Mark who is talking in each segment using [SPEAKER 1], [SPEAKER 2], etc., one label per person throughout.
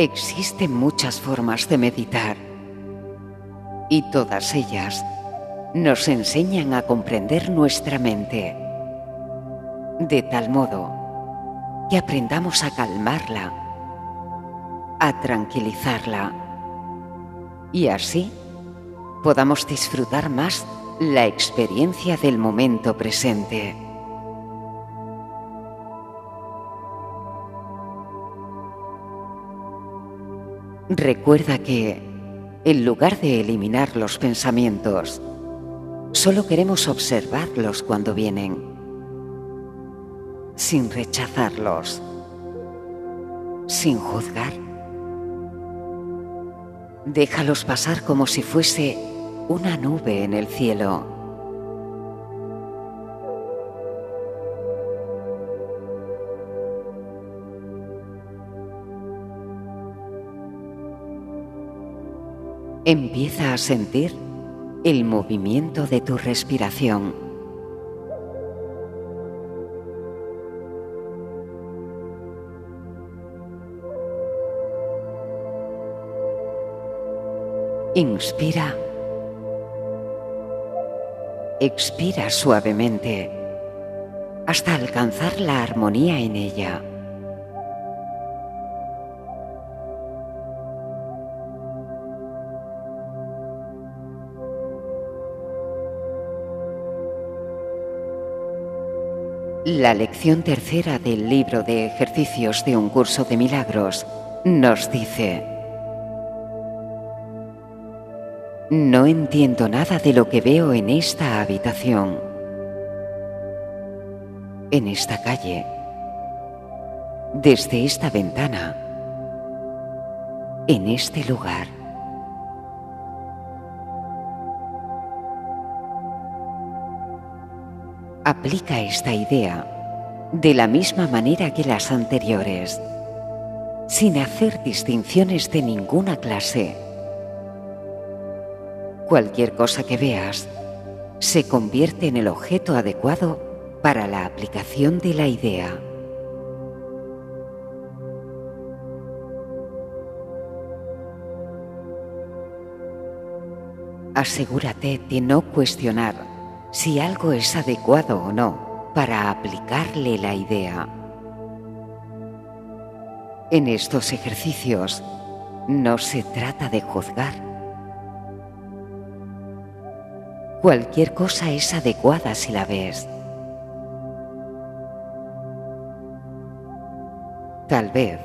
[SPEAKER 1] Existen muchas formas de meditar. Y todas ellas nos enseñan a comprender nuestra mente. De tal modo que aprendamos a calmarla, a tranquilizarla. Y así podamos disfrutar más la experiencia del momento presente. Recuerda que, en lugar de eliminar los pensamientos, solo queremos observarlos cuando vienen, sin rechazarlos, sin juzgar. Déjalos pasar como si fuese una nube en el cielo. Empieza a sentir el movimiento de tu respiración. Inspira. Expira suavemente hasta alcanzar la armonía en ella. La lección tercera del libro de ejercicios de un curso de milagros nos dice, no entiendo nada de lo que veo en esta habitación, en esta calle, desde esta ventana, en este lugar. Aplica esta idea de la misma manera que las anteriores, sin hacer distinciones de ninguna clase. Cualquier cosa que veas se convierte en el objeto adecuado para la aplicación de la idea. Asegúrate de no cuestionar si algo es adecuado o no para aplicarle la idea. En estos ejercicios no se trata de juzgar. Cualquier cosa es adecuada si la ves. Tal vez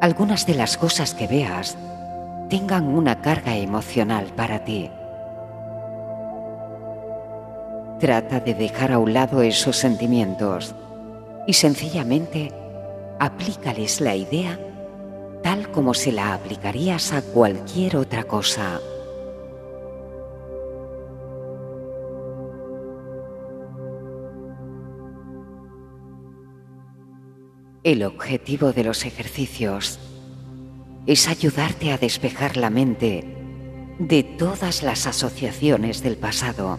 [SPEAKER 1] algunas de las cosas que veas tengan una carga emocional para ti. Trata de dejar a un lado esos sentimientos y sencillamente aplícales la idea tal como se la aplicarías a cualquier otra cosa. El objetivo de los ejercicios es ayudarte a despejar la mente de todas las asociaciones del pasado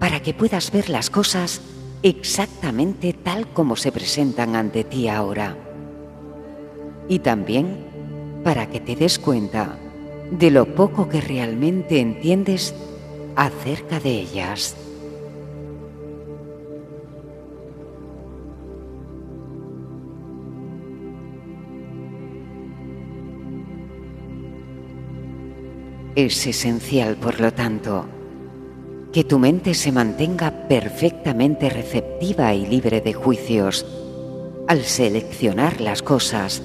[SPEAKER 1] para que puedas ver las cosas exactamente tal como se presentan ante ti ahora. Y también para que te des cuenta de lo poco que realmente entiendes acerca de ellas. Es esencial, por lo tanto, que tu mente se mantenga perfectamente receptiva y libre de juicios al seleccionar las cosas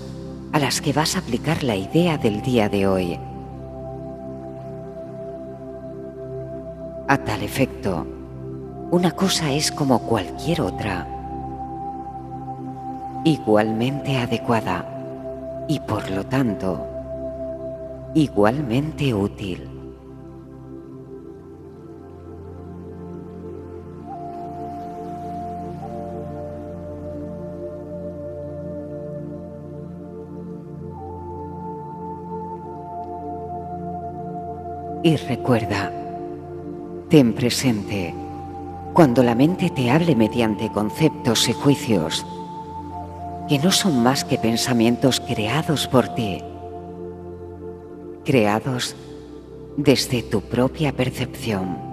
[SPEAKER 1] a las que vas a aplicar la idea del día de hoy. A tal efecto, una cosa es como cualquier otra, igualmente adecuada y por lo tanto, igualmente útil. Y recuerda, ten presente, cuando la mente te hable mediante conceptos y juicios, que no son más que pensamientos creados por ti, creados desde tu propia percepción.